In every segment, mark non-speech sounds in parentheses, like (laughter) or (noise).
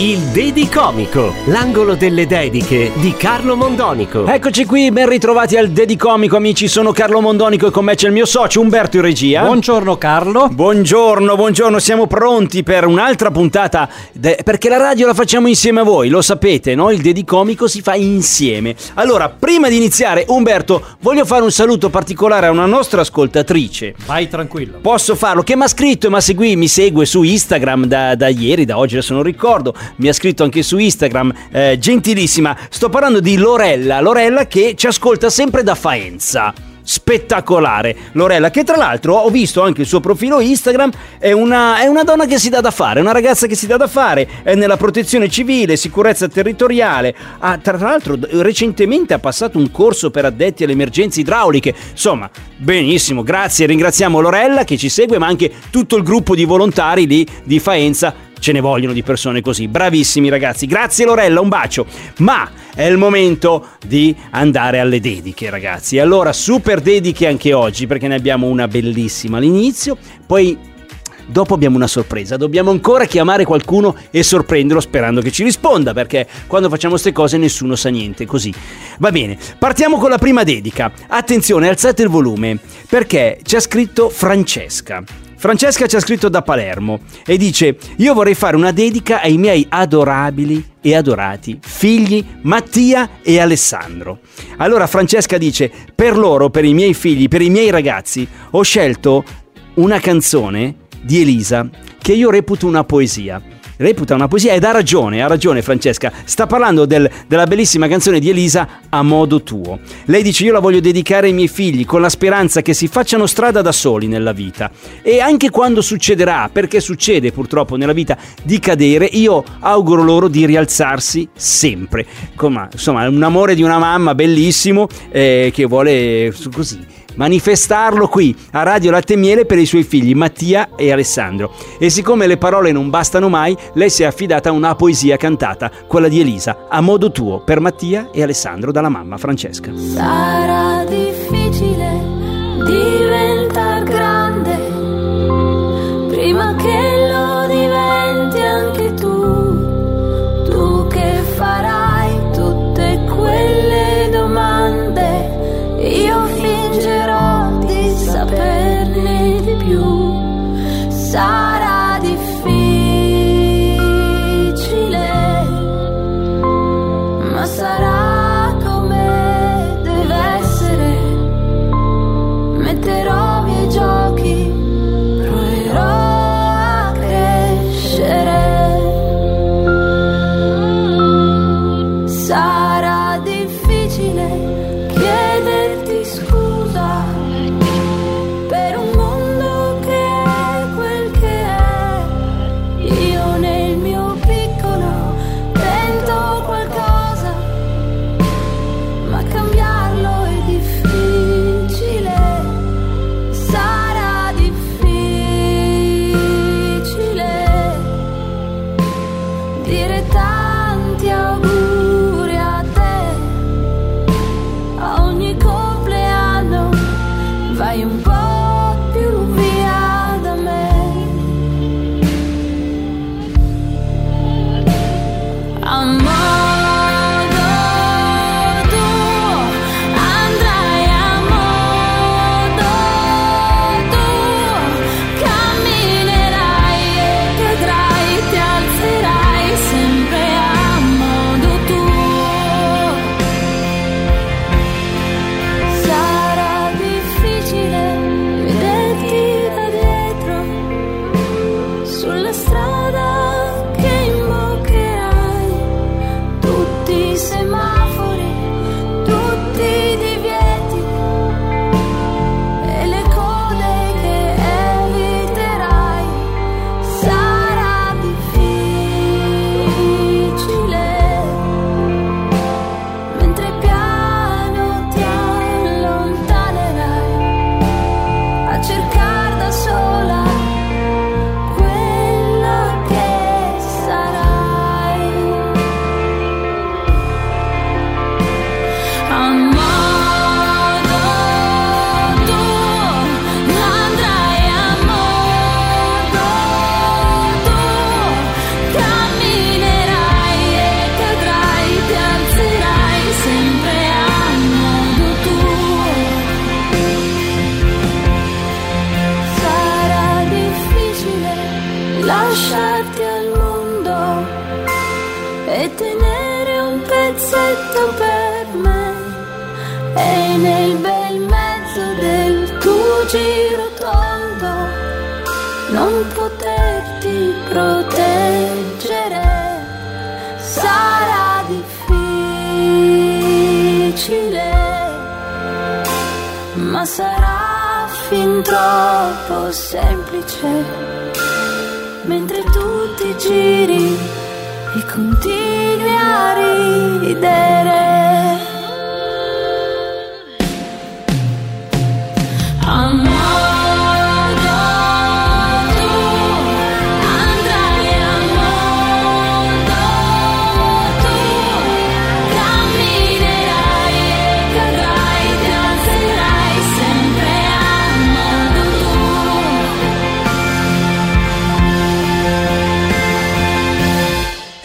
Il Dedi Comico, l'angolo delle dediche di Carlo Mondonico. Eccoci qui, ben ritrovati al Dedicomico amici, sono Carlo Mondonico e con me c'è il mio socio Umberto in regia. Buongiorno Carlo. Buongiorno, buongiorno, siamo pronti per un'altra puntata, de- perché la radio la facciamo insieme a voi, lo sapete, no? Il Dedicomico si fa insieme. Allora, prima di iniziare, Umberto, voglio fare un saluto particolare a una nostra ascoltatrice. Vai tranquillo. Posso farlo? Che mi ha scritto e mi segue su Instagram da, da ieri, da oggi adesso non ricordo. Mi ha scritto anche su Instagram, eh, gentilissima. Sto parlando di Lorella, Lorella che ci ascolta sempre da Faenza. Spettacolare, Lorella, che tra l'altro ho visto anche il suo profilo Instagram, è una, è una donna che si dà da fare, è una ragazza che si dà da fare, è nella protezione civile, sicurezza territoriale, ha, tra l'altro recentemente ha passato un corso per addetti alle emergenze idrauliche, insomma, benissimo, grazie, ringraziamo Lorella che ci segue, ma anche tutto il gruppo di volontari lì di Faenza ce ne vogliono di persone così. Bravissimi ragazzi. Grazie Lorella, un bacio. Ma è il momento di andare alle dediche, ragazzi. Allora, super dediche anche oggi, perché ne abbiamo una bellissima all'inizio. Poi Dopo abbiamo una sorpresa, dobbiamo ancora chiamare qualcuno e sorprenderlo sperando che ci risponda, perché quando facciamo queste cose nessuno sa niente, così. Va bene, partiamo con la prima dedica. Attenzione, alzate il volume, perché ci ha scritto Francesca. Francesca ci ha scritto da Palermo e dice: Io vorrei fare una dedica ai miei adorabili e adorati figli Mattia e Alessandro. Allora Francesca dice: Per loro, per i miei figli, per i miei ragazzi, ho scelto una canzone di Elisa che io reputo una poesia. Reputa una poesia ed ha ragione, ha ragione Francesca. Sta parlando del- della bellissima canzone di Elisa A modo tuo. Lei dice io la voglio dedicare ai miei figli con la speranza che si facciano strada da soli nella vita. E anche quando succederà, perché succede purtroppo nella vita, di cadere, io auguro loro di rialzarsi sempre. Come, insomma, un amore di una mamma bellissimo eh, che vuole così manifestarlo qui a Radio Latte Miele per i suoi figli Mattia e Alessandro. E siccome le parole non bastano mai, lei si è affidata a una poesia cantata, quella di Elisa, a modo tuo, per Mattia e Alessandro dalla mamma Francesca. Sarà difficile diventar grande prima che sarà difficile ma sarà fin troppo semplice mentre tu ti giri e continui a ridere.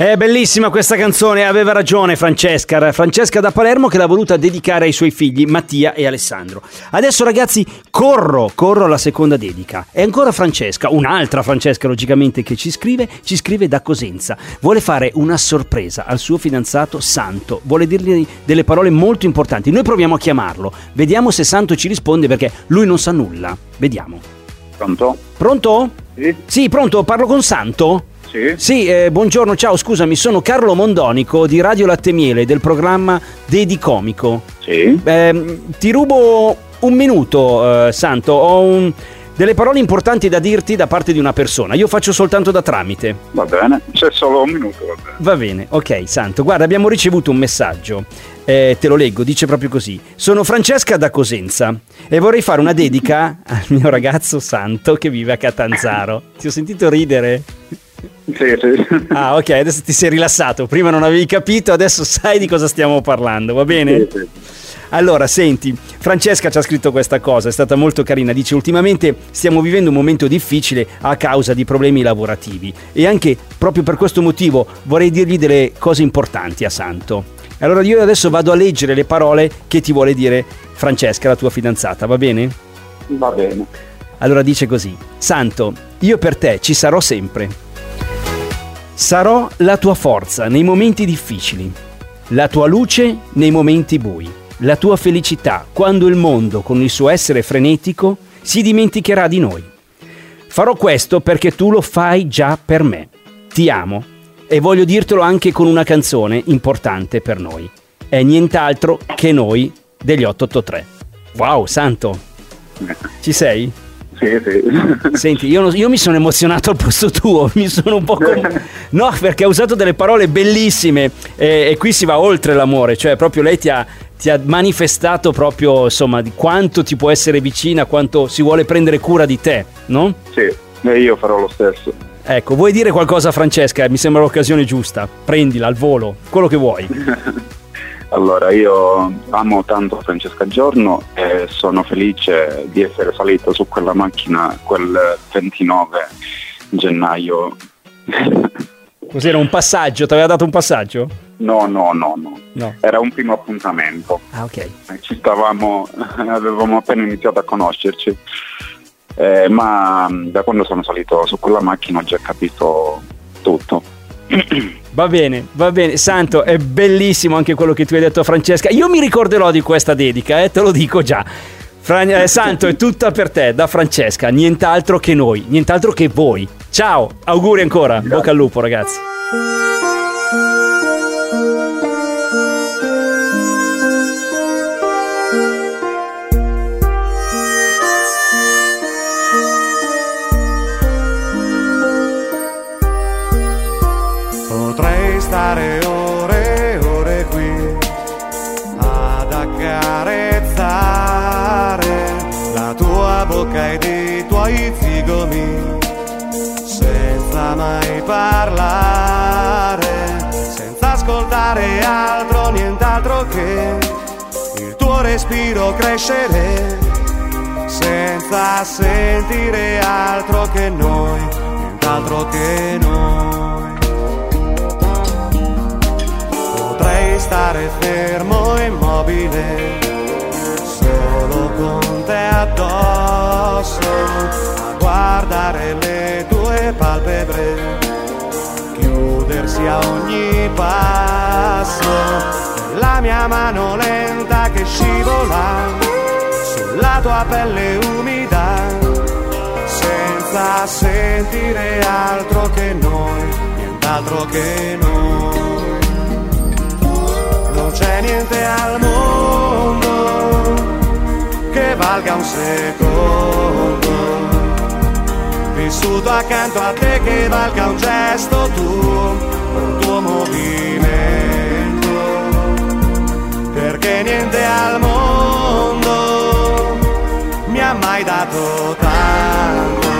È bellissima questa canzone, aveva ragione Francesca, Francesca da Palermo che l'ha voluta dedicare ai suoi figli Mattia e Alessandro. Adesso ragazzi corro, corro alla seconda dedica. È ancora Francesca, un'altra Francesca logicamente che ci scrive, ci scrive da Cosenza. Vuole fare una sorpresa al suo fidanzato Santo, vuole dirgli delle parole molto importanti. Noi proviamo a chiamarlo, vediamo se Santo ci risponde perché lui non sa nulla. Vediamo. Pronto? Pronto? Sì? Sì, pronto, parlo con Santo? Sì? Sì, eh, buongiorno, ciao, scusami, sono Carlo Mondonico di Radio Latte Miele del programma Dedi Comico. Sì? Eh, ti rubo un minuto, eh, Santo, ho un- delle parole importanti da dirti da parte di una persona. Io faccio soltanto da tramite. Va bene, c'è solo un minuto, va bene. Va bene, ok, Santo. Guarda, abbiamo ricevuto un messaggio. Eh, te lo leggo, dice proprio così. Sono Francesca da Cosenza e vorrei fare una dedica al mio ragazzo Santo che vive a Catanzaro. Ti ho sentito ridere. Sì, sì. (laughs) Ah, ok, adesso ti sei rilassato. Prima non avevi capito, adesso (laughs) sai di cosa stiamo parlando, va bene? Sì, sì. Allora, senti, Francesca ci ha scritto questa cosa, è stata molto carina. Dice: Ultimamente stiamo vivendo un momento difficile a causa di problemi lavorativi. E anche proprio per questo motivo vorrei dirgli delle cose importanti a Santo. Allora, io adesso vado a leggere le parole che ti vuole dire Francesca, la tua fidanzata, va bene? Va bene. Allora dice così: Santo, io per te ci sarò sempre. Sarò la tua forza nei momenti difficili, la tua luce nei momenti bui, la tua felicità quando il mondo, con il suo essere frenetico, si dimenticherà di noi. Farò questo perché tu lo fai già per me. Ti amo e voglio dirtelo anche con una canzone importante per noi. È nient'altro che noi degli 883. Wow, Santo, ci sei? Sì, sì. (laughs) Senti, io, io mi sono emozionato al posto tuo, (laughs) mi sono un po' com- (laughs) No, perché ha usato delle parole bellissime e, e qui si va oltre l'amore, cioè proprio lei ti ha, ti ha manifestato proprio, insomma, di quanto ti può essere vicina, quanto si vuole prendere cura di te, no? Sì, e io farò lo stesso. Ecco, vuoi dire qualcosa a Francesca? Mi sembra l'occasione giusta. Prendila al volo, quello che vuoi. Allora, io amo tanto Francesca Giorno e sono felice di essere salito su quella macchina quel 29 gennaio. (laughs) Cos'era un passaggio? Ti aveva dato un passaggio? No, no, no, no. No. Era un primo appuntamento. Ah, ok. Ci stavamo, (laughs) avevamo appena iniziato a conoscerci. Eh, ma mh, da quando sono salito su quella macchina ho già capito tutto. (clears throat) Va bene, va bene. Santo, è bellissimo anche quello che tu hai detto a Francesca. Io mi ricorderò di questa dedica, eh, te lo dico già. Fra- eh, Santo, è tutta per te, da Francesca. Nient'altro che noi, nient'altro che voi. Ciao, auguri ancora. Bocca al lupo, ragazzi. Tua bocca ed i tuoi zigomi senza mai parlare, senza ascoltare altro, nient'altro che il tuo respiro crescere, senza sentire altro che noi, nient'altro che noi. Potrei stare fermo immobile, solo con te addosso, a guardare le tue palpebre chiudersi a ogni passo, la mia mano lenta che scivola sulla tua pelle umida, senza sentire altro che noi, nient'altro che noi. Non c'è niente al mondo valga un secondo. Vissuto accanto a te che valga un gesto tuo, un tuo movimento. Perché niente al mondo mi ha mai dato tanto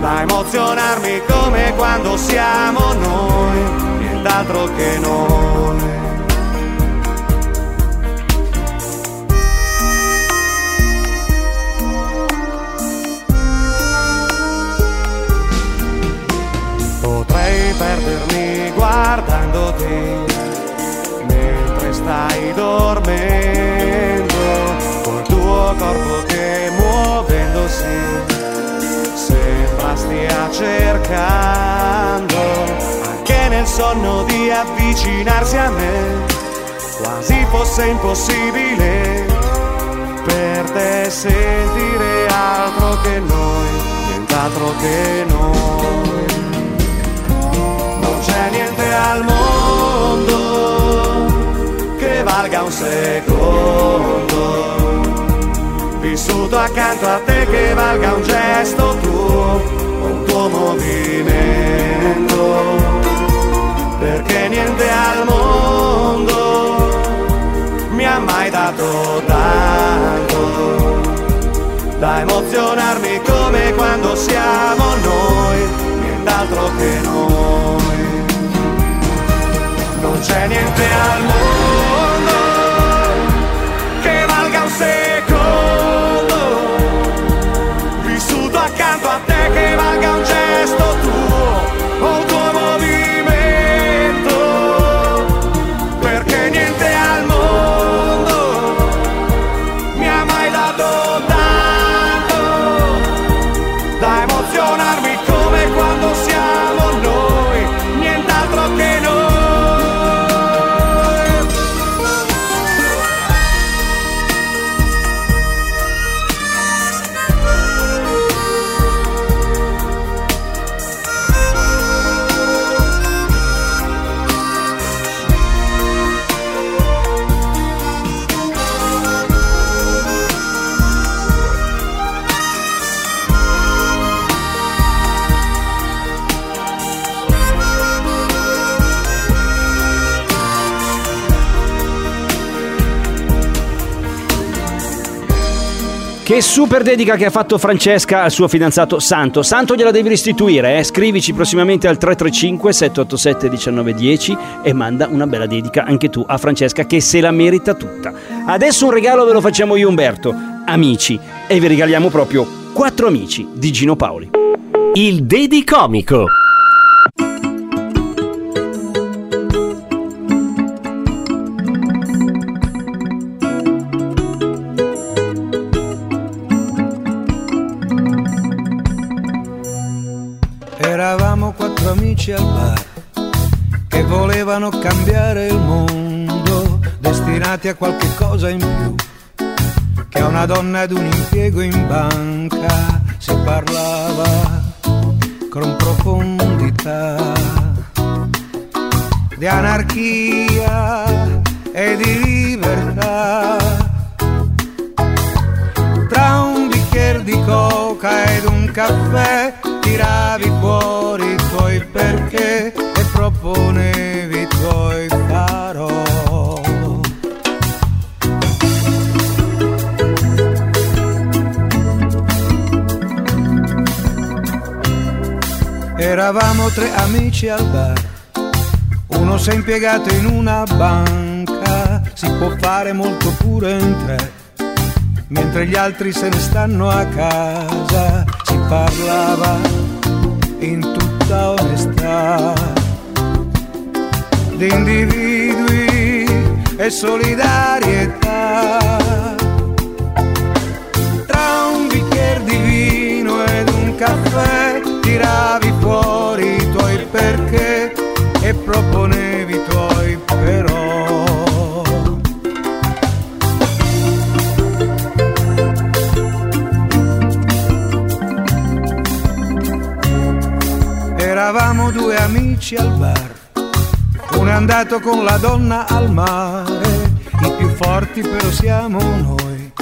da emozionarmi come quando siamo noi, nient'altro che noi. Guardandoti mentre stai dormendo, col tuo corpo che muovendosi sembra stia cercando anche nel sonno di avvicinarsi a me, quasi fosse impossibile per te sentire altro che noi, nient'altro che noi. Niente al mondo che valga un secondo vissuto accanto a te che valga un gesto tuo, un tuo movimento. Perché niente al mondo mi ha mai dato tanto da emozionarmi come quando siamo noi, nient'altro che noi. C'è niente al mondo Che super dedica che ha fatto Francesca al suo fidanzato Santo. Santo gliela devi restituire, eh? scrivici prossimamente al 335 787 1910 e manda una bella dedica anche tu a Francesca che se la merita tutta. Adesso un regalo ve lo facciamo io Umberto, amici, e vi regaliamo proprio quattro amici di Gino Paoli. Il Dedicomico. Eravamo quattro amici al bar che volevano cambiare il mondo, destinati a qualche cosa in più. Che a una donna ed un impiego in banca si parlava con profondità di anarchia e di libertà. Tra un bicchiere di coca ed un caffè tiravi fuori i tuoi perché e proponevi i tuoi farò. Eravamo tre amici al bar, uno si è impiegato in una banca, si può fare molto pure in tre. Mentre gli altri se ne stanno a casa, si parlava in tutta onestà di individui e solidarietà. Tra un bicchiere di vino ed un caffè tiravi fuori i tuoi perché e proponevi amici al bar, uno è andato con la donna al mare, i più forti però siamo noi.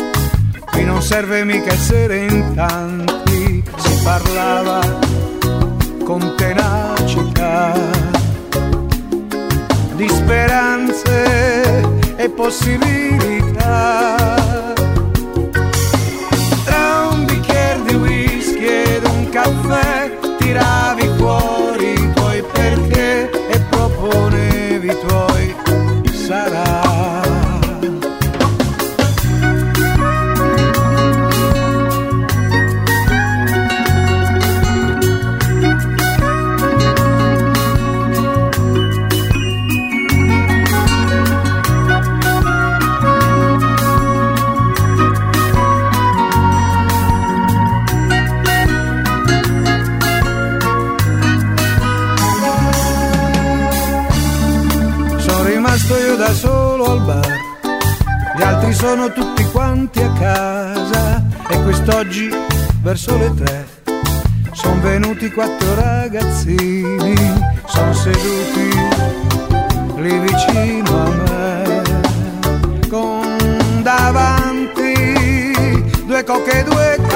Qui non serve mica essere in tanti, si parlava con tenacità di speranze e possibilità. Solo al bar, gli altri sono tutti quanti a casa e quest'oggi verso le tre sono venuti quattro ragazzini, sono seduti lì vicino a me, con davanti due coche e due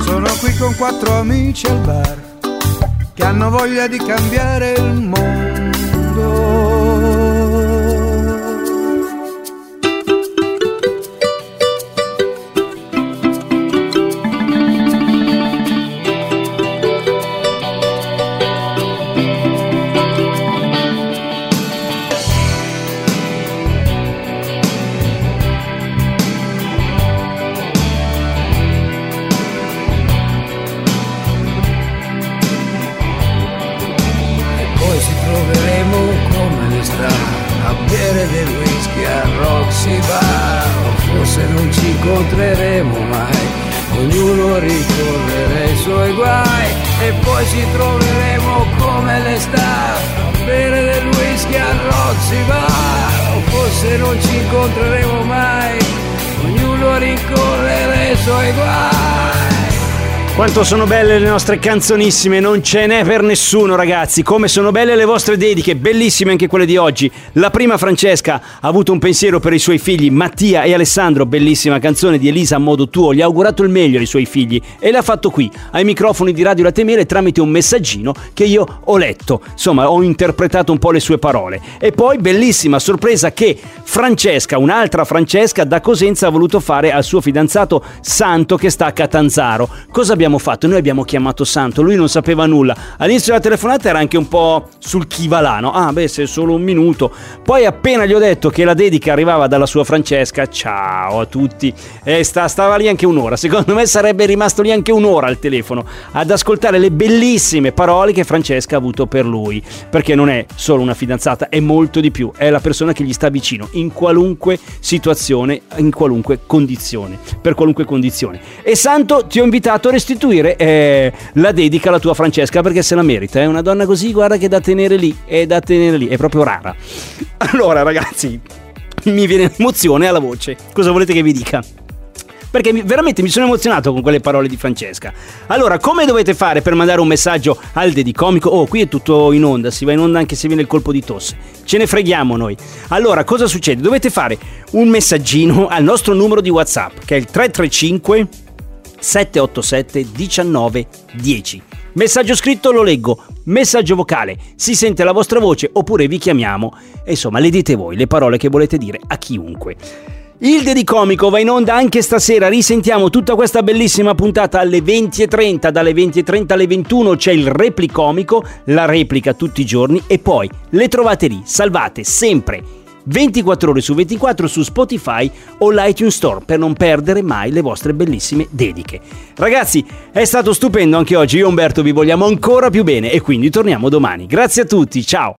Sono qui con quattro amici al bar che hanno voglia di cambiare il mondo. Incontreremo mai. Ognuno ricorrere ai suoi guai e poi ci troveremo come le sta. A del whisky a Roxy Bar o forse non ci incontreremo mai. Ognuno rincorrere ai suoi guai Quanto sono belle le nostre canzonissime, non ce n'è per nessuno ragazzi, come sono belle le vostre dediche, bellissime anche quelle di oggi. La prima Francesca ha avuto un pensiero per i suoi figli, Mattia e Alessandro, bellissima canzone di Elisa a modo tuo, gli ha augurato il meglio ai suoi figli e l'ha fatto qui, ai microfoni di Radio Latte Miele tramite un messaggino che io ho letto, insomma ho interpretato un po' le sue parole. E poi bellissima sorpresa che Francesca, un'altra Francesca da Cosenza ha voluto fare al suo fidanzato Santo che sta a Catanzaro. Cosa abbiamo fatto? Noi abbiamo chiamato Santo, lui non sapeva nulla. All'inizio della telefonata era anche un po' sul chi va là, no? Ah, beh, se è solo un minuto. Poi appena gli ho detto che la dedica arrivava dalla sua Francesca, ciao a tutti. E sta- stava lì anche un'ora. Secondo me sarebbe rimasto lì anche un'ora al telefono ad ascoltare le bellissime parole che Francesca ha avuto per lui. Perché non è solo una fidanzata, è molto di più. È la persona che gli sta vicino in qualunque situazione, in qualunque condizione. Per qualunque condizione. E Santo, ti ho invitato a restituire eh, la dedica alla tua Francesca perché se la merita. È una donna così, guarda che è da tenere lì. È da tenere lì, è proprio rara. (laughs) Allora, ragazzi, mi viene emozione alla voce. Cosa volete che vi dica? Perché veramente mi sono emozionato con quelle parole di Francesca. Allora, come dovete fare per mandare un messaggio al Dedicomico? Oh, qui è tutto in onda, si va in onda anche se viene il colpo di tosse. Ce ne freghiamo noi. Allora, cosa succede? Dovete fare un messaggino al nostro numero di WhatsApp, che è il 335 787 19 10. Messaggio scritto lo leggo, messaggio vocale, si sente la vostra voce oppure vi chiamiamo. Insomma le dite voi le parole che volete dire a chiunque. Il Dedicomico va in onda anche stasera, risentiamo tutta questa bellissima puntata alle 20.30, dalle 20.30 alle 21 c'è il Replicomico, la replica tutti i giorni. E poi le trovate lì, salvate sempre 24 ore su 24 su Spotify o l'iTunes Store per non perdere mai le vostre bellissime dediche. Ragazzi, è stato stupendo anche oggi, io e Umberto vi vogliamo ancora più bene e quindi torniamo domani. Grazie a tutti, ciao!